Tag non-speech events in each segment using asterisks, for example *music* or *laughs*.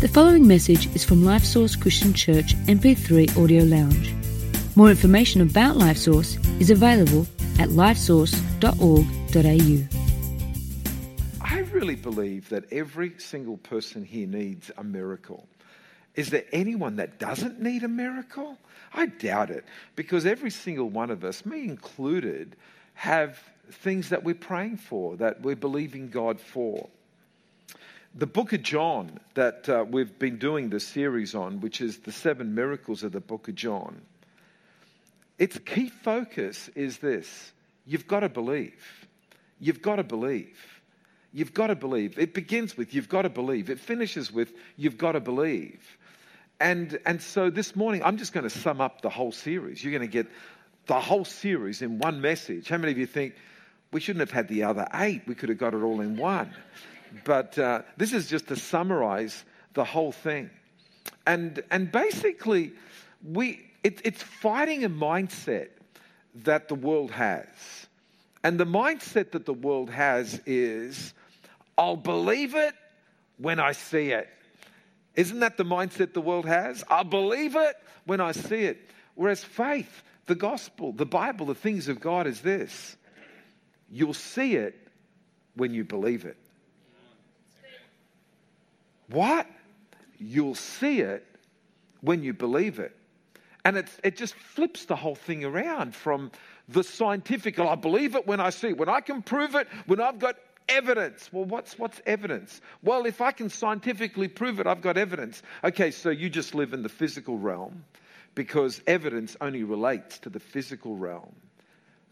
The following message is from Life Source Christian Church MP3 Audio Lounge. More information about Life Source is available at lifesource.org.au. I really believe that every single person here needs a miracle. Is there anyone that doesn't need a miracle? I doubt it because every single one of us, me included, have things that we're praying for, that we're believing God for. The book of John that uh, we've been doing this series on, which is the seven miracles of the book of John, its key focus is this you've got to believe. You've got to believe. You've got to believe. It begins with you've got to believe. It finishes with you've got to believe. And, and so this morning, I'm just going to sum up the whole series. You're going to get the whole series in one message. How many of you think we shouldn't have had the other eight? We could have got it all in one. But uh, this is just to summarize the whole thing. And, and basically, we, it, it's fighting a mindset that the world has. And the mindset that the world has is, I'll believe it when I see it. Isn't that the mindset the world has? I'll believe it when I see it. Whereas faith, the gospel, the Bible, the things of God is this you'll see it when you believe it. What? You'll see it when you believe it. And it, it just flips the whole thing around from the scientific, oh, I believe it when I see it, when I can prove it, when I've got evidence. Well, what's, what's evidence? Well, if I can scientifically prove it, I've got evidence. Okay, so you just live in the physical realm because evidence only relates to the physical realm.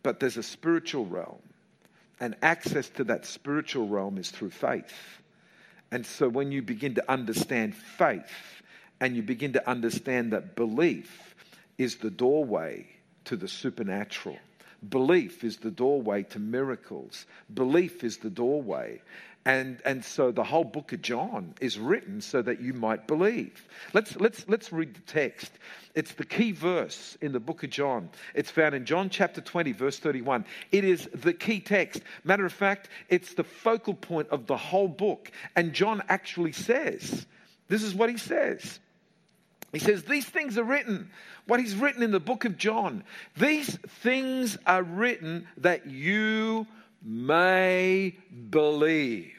But there's a spiritual realm, and access to that spiritual realm is through faith. And so when you begin to understand faith and you begin to understand that belief is the doorway to the supernatural, belief is the doorway to miracles, belief is the doorway. And, and so the whole book of John is written so that you might believe. Let's, let's, let's read the text. It's the key verse in the book of John. It's found in John chapter 20, verse 31. It is the key text. Matter of fact, it's the focal point of the whole book. And John actually says, this is what he says. He says, These things are written. What he's written in the book of John. These things are written that you may believe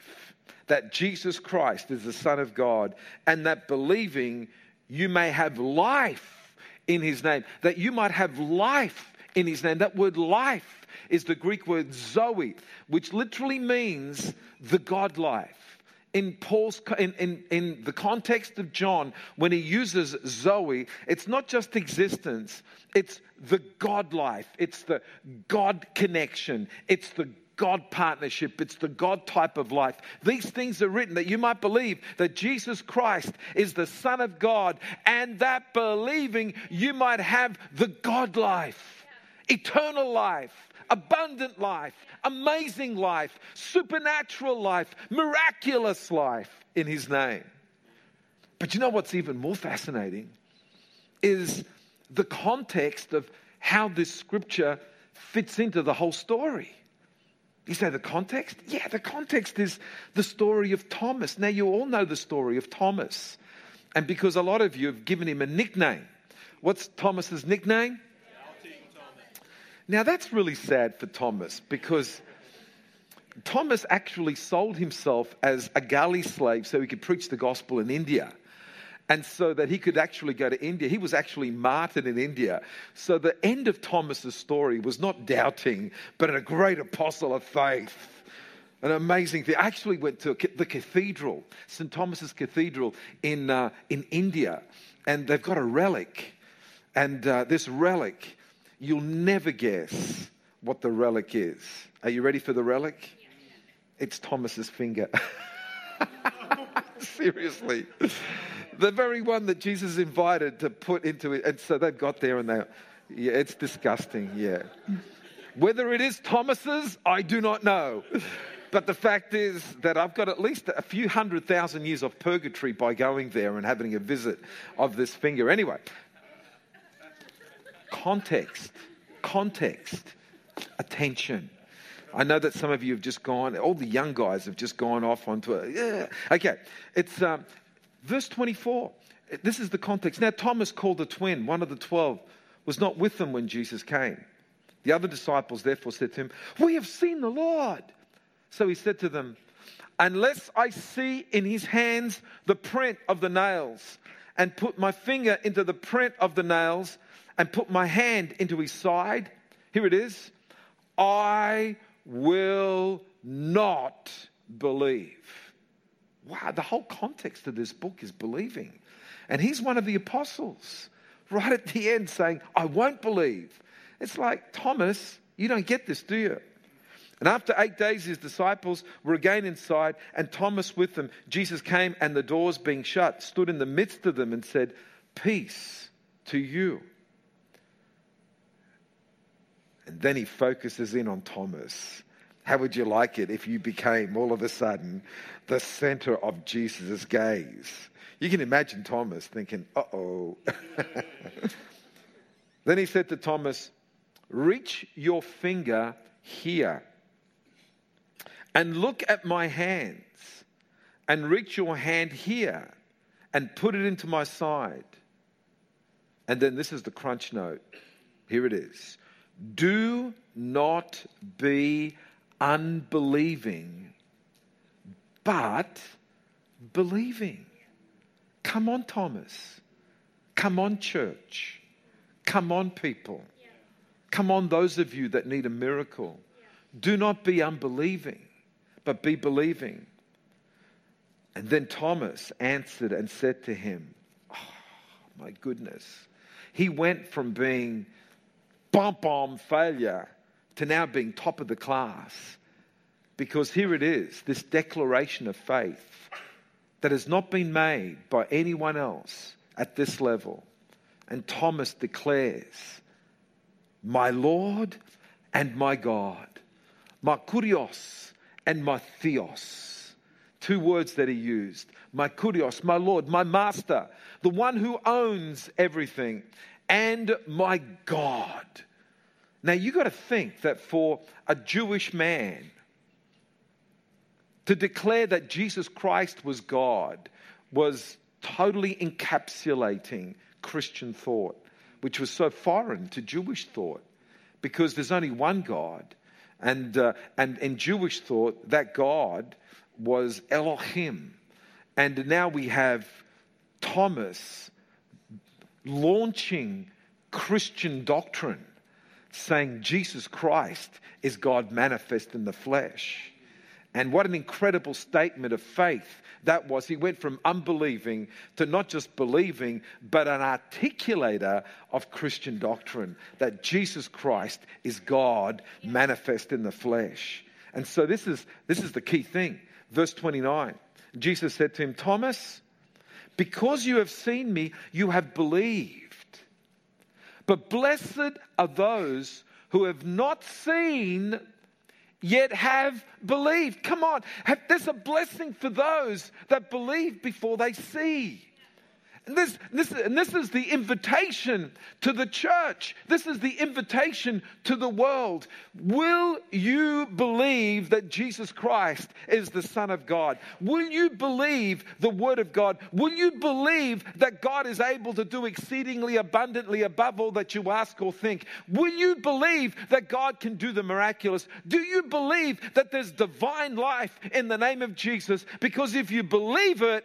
that Jesus Christ is the Son of God, and that believing you may have life in his name, that you might have life in his name. That word life is the Greek word zoe, which literally means the God life. In Paul's in, in, in the context of John, when he uses Zoe, it's not just existence, it's the God life, it's the God connection, it's the God partnership. It's the God type of life. These things are written that you might believe that Jesus Christ is the Son of God and that believing you might have the God life, eternal life, abundant life, amazing life, supernatural life, miraculous life in His name. But you know what's even more fascinating is the context of how this scripture fits into the whole story. You say the context? Yeah, the context is the story of Thomas. Now, you all know the story of Thomas. And because a lot of you have given him a nickname. What's Thomas's nickname? Now, that's really sad for Thomas because Thomas actually sold himself as a galley slave so he could preach the gospel in India and so that he could actually go to India. He was actually martyred in India. So the end of Thomas's story was not doubting, but a great apostle of faith. An amazing thing. I actually went to the cathedral, St. Thomas's Cathedral in, uh, in India, and they've got a relic. And uh, this relic, you'll never guess what the relic is. Are you ready for the relic? It's Thomas's finger. *laughs* Seriously the very one that Jesus invited to put into it. And so they've got there and they, yeah, it's disgusting, yeah. Whether it is Thomas's, I do not know. But the fact is that I've got at least a few hundred thousand years of purgatory by going there and having a visit of this finger. Anyway, context, context, attention. I know that some of you have just gone, all the young guys have just gone off onto a, yeah. Okay, it's, um, Verse 24. This is the context. Now, Thomas, called the twin, one of the twelve, was not with them when Jesus came. The other disciples therefore said to him, We have seen the Lord. So he said to them, Unless I see in his hands the print of the nails, and put my finger into the print of the nails, and put my hand into his side, here it is, I will not believe. Wow, the whole context of this book is believing. And he's one of the apostles, right at the end, saying, I won't believe. It's like, Thomas, you don't get this, do you? And after eight days, his disciples were again inside, and Thomas with them. Jesus came, and the doors being shut, stood in the midst of them and said, Peace to you. And then he focuses in on Thomas. How would you like it if you became all of a sudden the center of Jesus' gaze? You can imagine Thomas thinking, uh oh. *laughs* then he said to Thomas, Reach your finger here and look at my hands, and reach your hand here and put it into my side. And then this is the crunch note. Here it is. Do not be unbelieving, but believing. Come on, Thomas. Come on, church. Come on, people. Come on, those of you that need a miracle. Do not be unbelieving, but be believing. And then Thomas answered and said to him, oh, My goodness. He went from being bomb bomb failure to now being top of the class. Because here it is this declaration of faith that has not been made by anyone else at this level. And Thomas declares, My Lord and my God, my kurios and my theos. Two words that he used my kurios, my Lord, my Master, the one who owns everything, and my God. Now you've got to think that for a Jewish man to declare that Jesus Christ was God was totally encapsulating Christian thought, which was so foreign to Jewish thought because there's only one God. And, uh, and in Jewish thought, that God was Elohim. And now we have Thomas launching Christian doctrine, saying Jesus Christ is God manifest in the flesh. And what an incredible statement of faith that was. He went from unbelieving to not just believing, but an articulator of Christian doctrine that Jesus Christ is God manifest in the flesh. And so this is, this is the key thing. Verse 29 Jesus said to him, Thomas, because you have seen me, you have believed. But blessed are those who have not seen yet have believed. Come on, there's a blessing for those that believe before they see. This, this, and this is the invitation to the church. This is the invitation to the world. Will you believe that Jesus Christ is the Son of God? Will you believe the Word of God? Will you believe that God is able to do exceedingly abundantly above all that you ask or think? Will you believe that God can do the miraculous? Do you believe that there's divine life in the name of Jesus? Because if you believe it,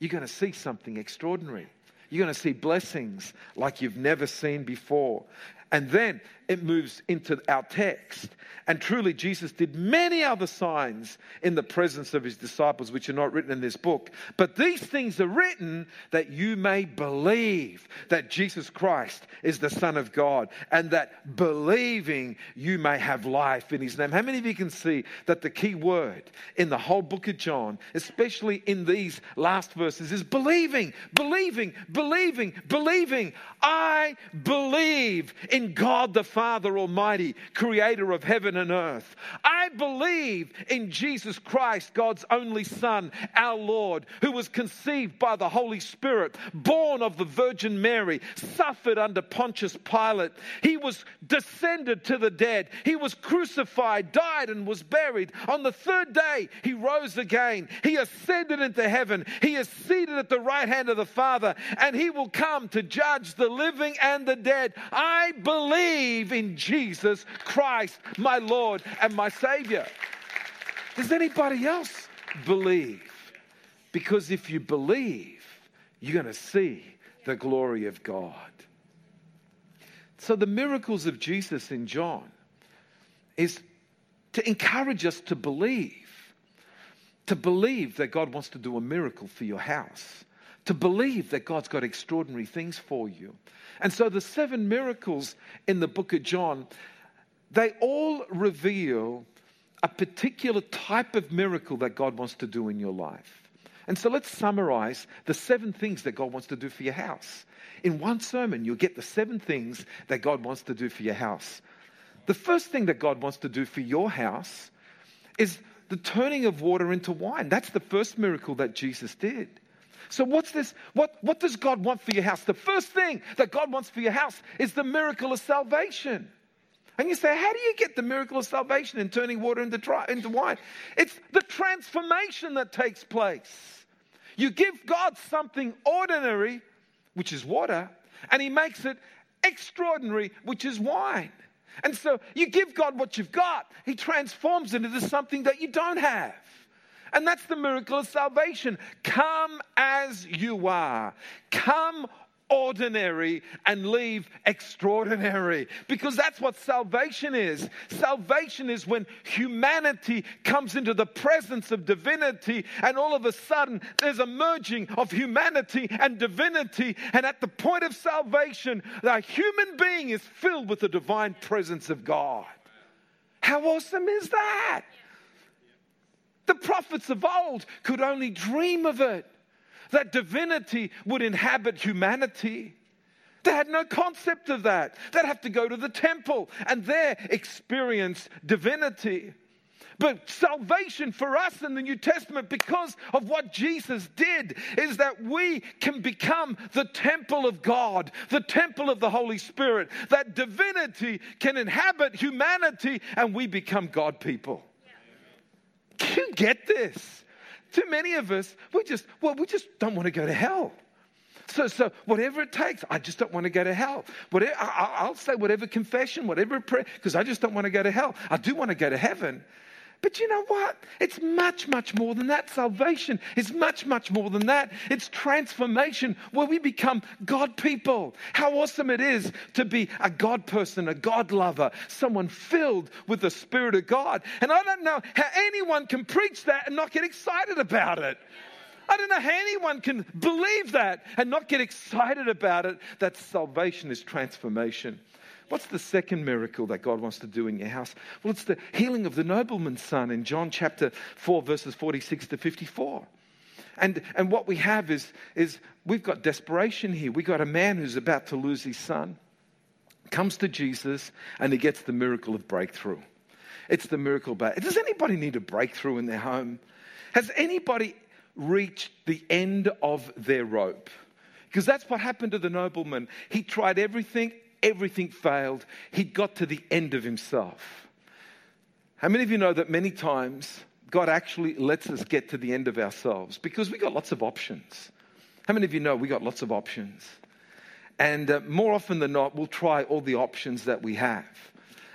you're going to see something extraordinary. You're going to see blessings like you've never seen before. And then it moves into our text. And truly, Jesus did many other signs in the presence of his disciples, which are not written in this book. But these things are written that you may believe that Jesus Christ is the Son of God, and that believing you may have life in his name. How many of you can see that the key word in the whole book of John, especially in these last verses, is believing, believing, believing, believing. I believe in God the Father Father Almighty, creator of heaven and earth. I believe in Jesus Christ, God's only Son, our Lord, who was conceived by the Holy Spirit, born of the Virgin Mary, suffered under Pontius Pilate. He was descended to the dead. He was crucified, died, and was buried. On the third day, he rose again. He ascended into heaven. He is seated at the right hand of the Father, and he will come to judge the living and the dead. I believe in Jesus Christ, my Lord and my Savior. Does anybody else believe? Because if you believe, you're going to see the glory of God. So, the miracles of Jesus in John is to encourage us to believe, to believe that God wants to do a miracle for your house, to believe that God's got extraordinary things for you. And so, the seven miracles in the book of John, they all reveal a particular type of miracle that God wants to do in your life. And so let's summarize the seven things that God wants to do for your house. In one sermon, you'll get the seven things that God wants to do for your house. The first thing that God wants to do for your house is the turning of water into wine. That's the first miracle that Jesus did. So, what's this? What, what does God want for your house? The first thing that God wants for your house is the miracle of salvation. And you say, how do you get the miracle of salvation in turning water into, tri- into wine? It's the transformation that takes place. You give God something ordinary, which is water, and He makes it extraordinary, which is wine. And so you give God what you've got, He transforms it into something that you don't have. And that's the miracle of salvation. Come as you are. Come ordinary and leave extraordinary. Because that's what salvation is. Salvation is when humanity comes into the presence of divinity, and all of a sudden there's a merging of humanity and divinity. And at the point of salvation, the human being is filled with the divine presence of God. How awesome is that? The prophets of old could only dream of it that divinity would inhabit humanity. They had no concept of that. They'd have to go to the temple and there experience divinity. But salvation for us in the New Testament, because of what Jesus did, is that we can become the temple of God, the temple of the Holy Spirit. That divinity can inhabit humanity and we become God people. You get this? Too many of us, we just, well, we just don't want to go to hell. So, so whatever it takes, I just don't want to go to hell. Whatever, I, will say whatever confession, whatever prayer, because I just don't want to go to hell. I do want to go to heaven. But you know what? It's much, much more than that. Salvation is much, much more than that. It's transformation where we become God people. How awesome it is to be a God person, a God lover, someone filled with the Spirit of God. And I don't know how anyone can preach that and not get excited about it. I don't know how anyone can believe that and not get excited about it. That salvation is transformation. What's the second miracle that God wants to do in your house? Well, it's the healing of the nobleman's son in John chapter 4, verses 46 to 54. And, and what we have is, is we've got desperation here. We've got a man who's about to lose his son, comes to Jesus, and he gets the miracle of breakthrough. It's the miracle. But does anybody need a breakthrough in their home? Has anybody reached the end of their rope? Because that's what happened to the nobleman. He tried everything everything failed. he'd got to the end of himself. How many of you know that many times God actually lets us get to the end of ourselves because we got lots of options? How many of you know we got lots of options? And uh, more often than not, we'll try all the options that we have.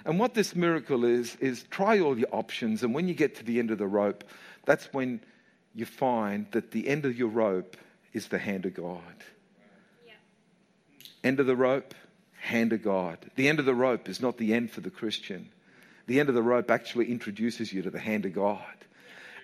And what this miracle is, is try all your options. And when you get to the end of the rope, that's when you find that the end of your rope is the hand of God. Yeah. End of the rope, hand of God. The end of the rope is not the end for the Christian. The end of the rope actually introduces you to the hand of God.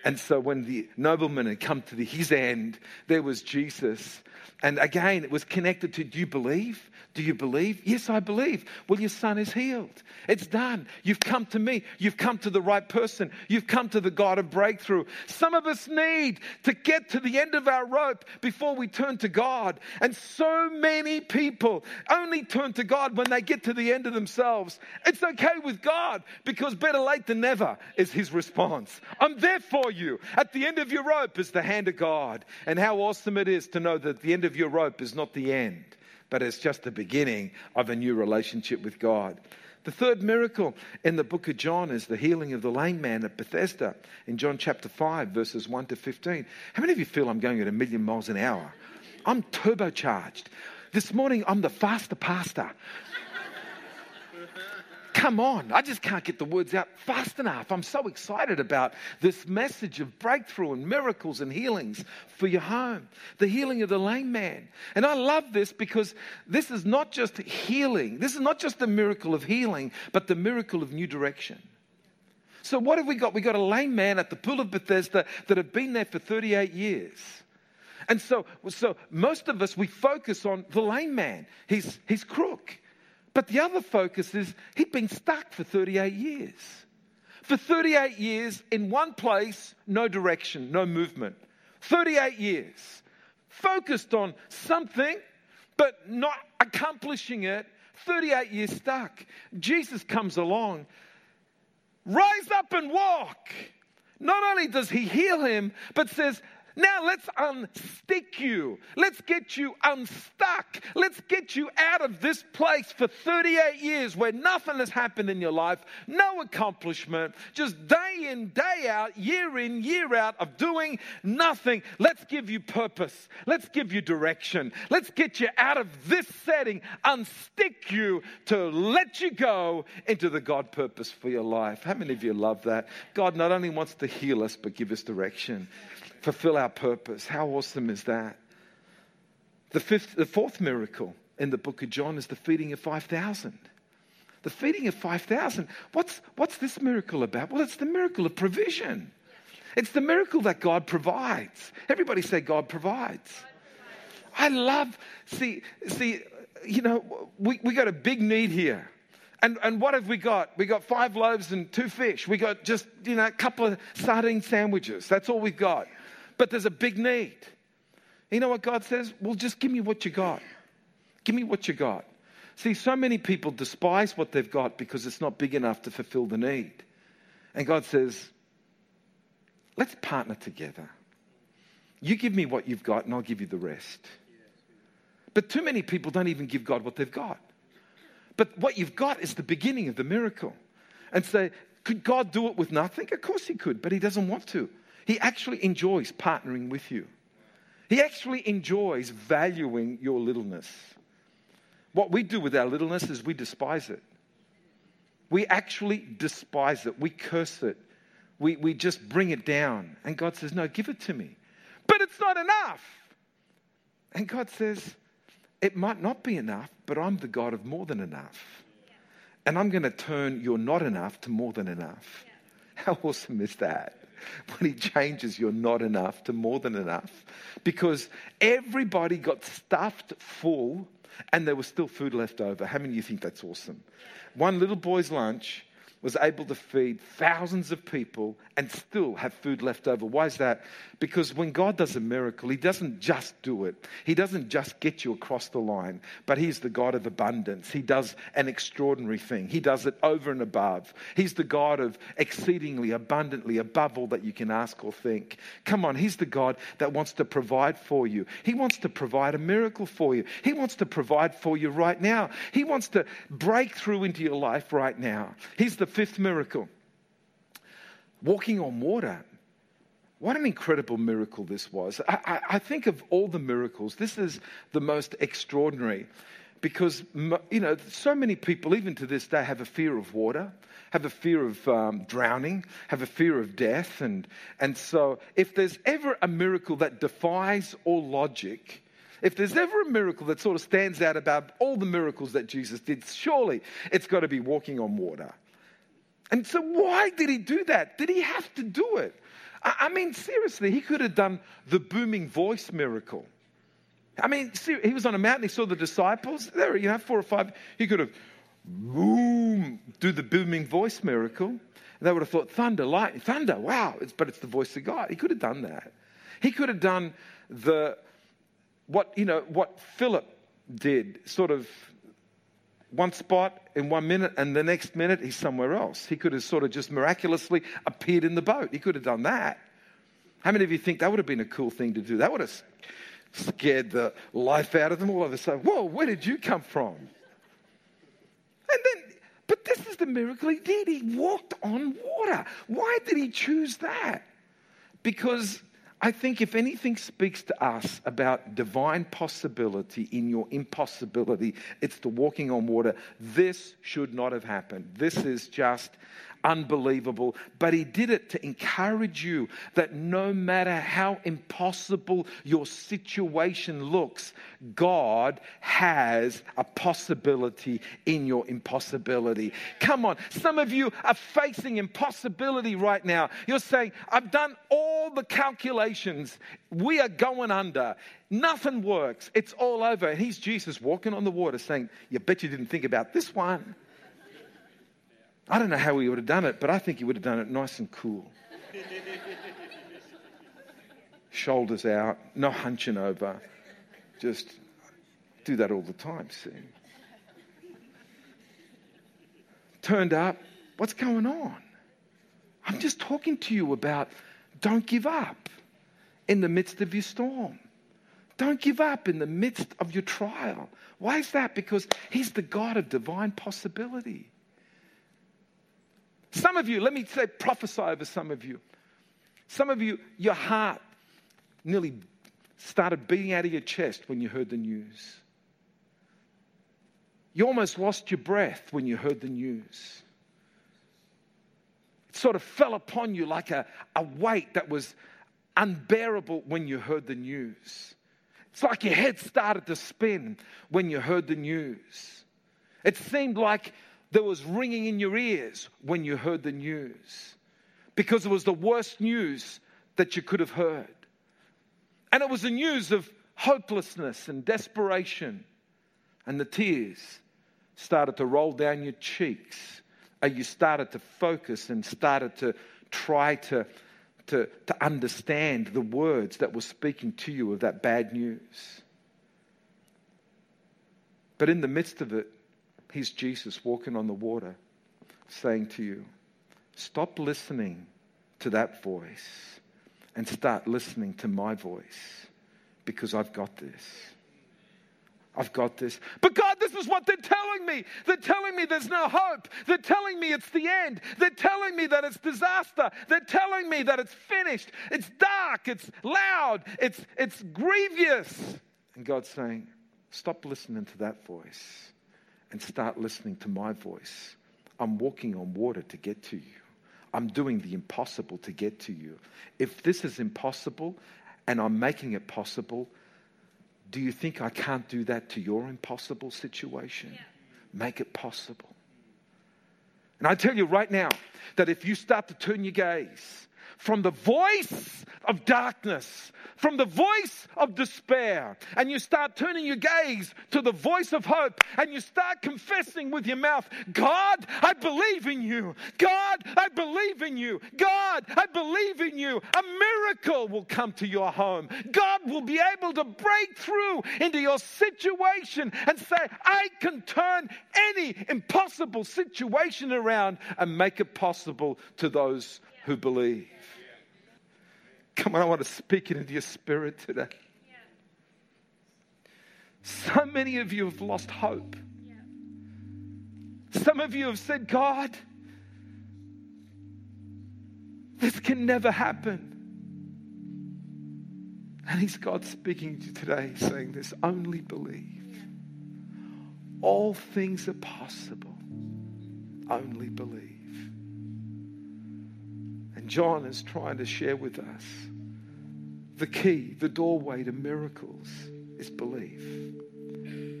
And so when the nobleman had come to the, his end, there was Jesus. And again, it was connected to do you believe? Do you believe? Yes, I believe. Well, your son is healed. It's done. You've come to me. You've come to the right person. You've come to the God of breakthrough. Some of us need to get to the end of our rope before we turn to God. And so many people only turn to God when they get to the end of themselves. It's okay with God because better late than never is his response. I'm there for you. At the end of your rope is the hand of God. And how awesome it is to know that the end of your rope is not the end but it's just the beginning of a new relationship with God. The third miracle in the book of John is the healing of the lame man at Bethesda in John chapter 5, verses 1 to 15. How many of you feel I'm going at a million miles an hour? I'm turbocharged. This morning, I'm the faster pastor. Come on, I just can't get the words out fast enough. I'm so excited about this message of breakthrough and miracles and healings for your home. The healing of the lame man. And I love this because this is not just healing, this is not just the miracle of healing, but the miracle of new direction. So, what have we got? We got a lame man at the pool of Bethesda that had been there for 38 years. And so, so most of us, we focus on the lame man. He's, he's crook. But the other focus is he'd been stuck for 38 years. For 38 years in one place, no direction, no movement. 38 years. Focused on something, but not accomplishing it. 38 years stuck. Jesus comes along. Rise up and walk. Not only does he heal him, but says, now let's unstick you. Let's get you unstuck. Let's get you out of this place for 38 years where nothing has happened in your life, no accomplishment, just day in, day out, year in, year out of doing nothing. Let's give you purpose. Let's give you direction. Let's get you out of this setting, unstick you to let you go into the God purpose for your life. How many of you love that? God not only wants to heal us, but give us direction fulfill our purpose. How awesome is that? The, fifth, the fourth miracle in the book of John is the feeding of 5,000. The feeding of 5,000. What's, what's this miracle about? Well, it's the miracle of provision. It's the miracle that God provides. Everybody say, God provides. I love, see, see, you know, we, we got a big need here. And, and what have we got? We got five loaves and two fish. We got just, you know, a couple of sardine sandwiches. That's all we've got but there's a big need. You know what God says? Well, just give me what you got. Give me what you got. See, so many people despise what they've got because it's not big enough to fulfill the need. And God says, let's partner together. You give me what you've got, and I'll give you the rest. But too many people don't even give God what they've got. But what you've got is the beginning of the miracle. And say, could God do it with nothing? Of course He could, but He doesn't want to. He actually enjoys partnering with you. He actually enjoys valuing your littleness. What we do with our littleness is we despise it. We actually despise it. We curse it. We, we just bring it down. And God says, No, give it to me. But it's not enough. And God says, It might not be enough, but I'm the God of more than enough. And I'm going to turn your not enough to more than enough. How awesome is that? *laughs* when he changes your not enough to more than enough. Because everybody got stuffed full and there was still food left over. How many of you think that's awesome? One little boy's lunch was able to feed thousands of people and still have food left over. Why is that? Because when God does a miracle, He doesn't just do it, He doesn't just get you across the line, but He's the God of abundance. He does an extraordinary thing, He does it over and above. He's the God of exceedingly abundantly above all that you can ask or think. Come on, He's the God that wants to provide for you. He wants to provide a miracle for you. He wants to provide for you right now. He wants to break through into your life right now. He's the fifth miracle walking on water. What an incredible miracle this was. I, I, I, think of all the miracles, this is the most extraordinary because, you know, so many people, even to this day, have a fear of water, have a fear of um, drowning, have a fear of death. And, and so, if there's ever a miracle that defies all logic, if there's ever a miracle that sort of stands out about all the miracles that Jesus did, surely it's got to be walking on water. And so, why did he do that? Did he have to do it? I, mean, seriously, he could have done the booming voice miracle. I mean, he was on a mountain, he saw the disciples. There, were, you know, four or five. He could have boom, do the booming voice miracle. they would have thought, thunder, lightning, thunder, wow. It's, but it's the voice of God. He could have done that. He could have done the, what, you know, what Philip did, sort of one spot in one minute, and the next minute he's somewhere else. He could have sort of just miraculously appeared in the boat. He could have done that. How many of you think that would have been a cool thing to do? That would have scared the life out of them all of a sudden. Whoa, where did you come from? And then, but this is the miracle he did. He walked on water. Why did he choose that? Because I think if anything speaks to us about divine possibility in your impossibility, it's the walking on water. This should not have happened. This is just unbelievable. But he did it to encourage you that no matter how impossible your situation looks, God has a possibility in your impossibility. Come on, some of you are facing impossibility right now. You're saying, I've done all the calculations, we are going under. Nothing works. It's all over. And he's Jesus walking on the water saying, You bet you didn't think about this one. I don't know how he would have done it, but I think he would have done it nice and cool. *laughs* Shoulders out, no hunching over. Just do that all the time, see. Turned up, what's going on? I'm just talking to you about don't give up in the midst of your storm. Don't give up in the midst of your trial. Why is that? Because He's the God of divine possibility. Some of you, let me say, prophesy over some of you. Some of you, your heart nearly started beating out of your chest when you heard the news. You almost lost your breath when you heard the news. It sort of fell upon you like a, a weight that was unbearable when you heard the news. It's like your head started to spin when you heard the news. It seemed like there was ringing in your ears when you heard the news because it was the worst news that you could have heard. And it was the news of hopelessness and desperation. And the tears started to roll down your cheeks. And you started to focus and started to try to, to, to understand the words that were speaking to you of that bad news. But in the midst of it, He's Jesus walking on the water, saying to you, Stop listening to that voice and start listening to my voice because I've got this. I've got this. But God, this is what they're telling me. They're telling me there's no hope. They're telling me it's the end. They're telling me that it's disaster. They're telling me that it's finished. It's dark. It's loud. It's, it's grievous. And God's saying, stop listening to that voice and start listening to my voice. I'm walking on water to get to you. I'm doing the impossible to get to you. If this is impossible and I'm making it possible, do you think I can't do that to your impossible situation? Yeah. Make it possible. And I tell you right now that if you start to turn your gaze from the voice of darkness, from the voice of despair, and you start turning your gaze to the voice of hope, and you start confessing with your mouth, God, I believe in you. God, I believe in you. God, I believe in you. A miracle will come to your home. God will be able to break through into your situation and say, I can turn any impossible situation around and make it possible to those who believe. Come on, I want to speak it into your spirit today. So many of you have lost hope. Some of you have said, God, this can never happen. And He's God speaking to you today, saying this only believe. All things are possible. Only believe. John is trying to share with us the key, the doorway to miracles is belief.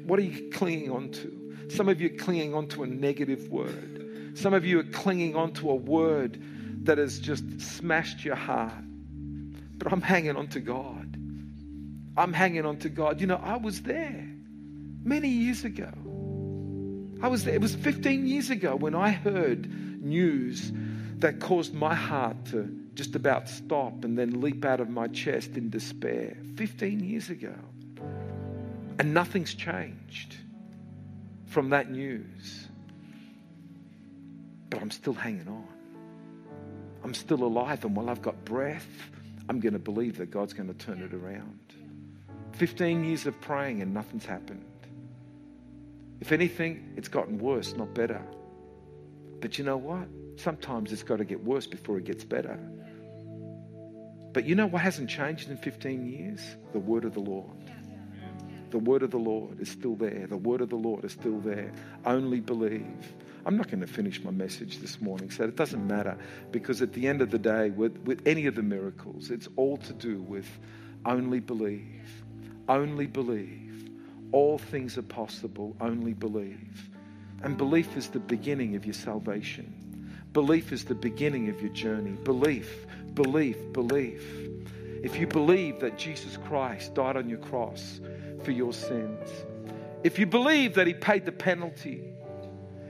What are you clinging on to? Some of you are clinging onto a negative word. Some of you are clinging onto a word that has just smashed your heart. But I'm hanging on to God. I'm hanging on to God. You know, I was there many years ago. I was there. It was 15 years ago when I heard news that caused my heart to just about stop and then leap out of my chest in despair. 15 years ago. And nothing's changed from that news. But I'm still hanging on. I'm still alive, and while I've got breath, I'm going to believe that God's going to turn it around. 15 years of praying, and nothing's happened. If anything, it's gotten worse, not better. But you know what? Sometimes it's got to get worse before it gets better. But you know what hasn't changed in 15 years? The word of the Lord. The word of the Lord is still there. The word of the Lord is still there. Only believe. I'm not going to finish my message this morning, so it doesn't matter because at the end of the day, with, with any of the miracles, it's all to do with only believe. Only believe. All things are possible. Only believe. And belief is the beginning of your salvation. Belief is the beginning of your journey. Belief, belief, belief. If you believe that Jesus Christ died on your cross for your sins, if you believe that He paid the penalty,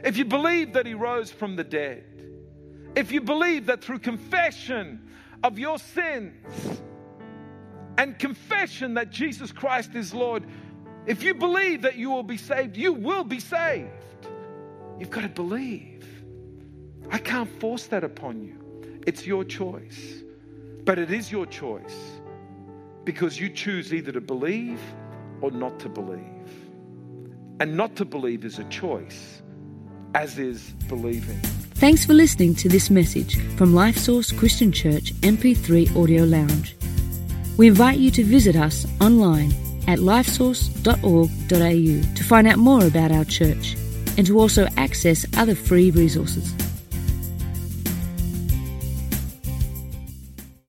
if you believe that He rose from the dead, if you believe that through confession of your sins and confession that Jesus Christ is Lord, if you believe that you will be saved, you will be saved. You've got to believe. I can't force that upon you. It's your choice. But it is your choice because you choose either to believe or not to believe. And not to believe is a choice, as is believing. Thanks for listening to this message from Life Source Christian Church MP3 Audio Lounge. We invite you to visit us online at lifesource.org.au to find out more about our church and to also access other free resources.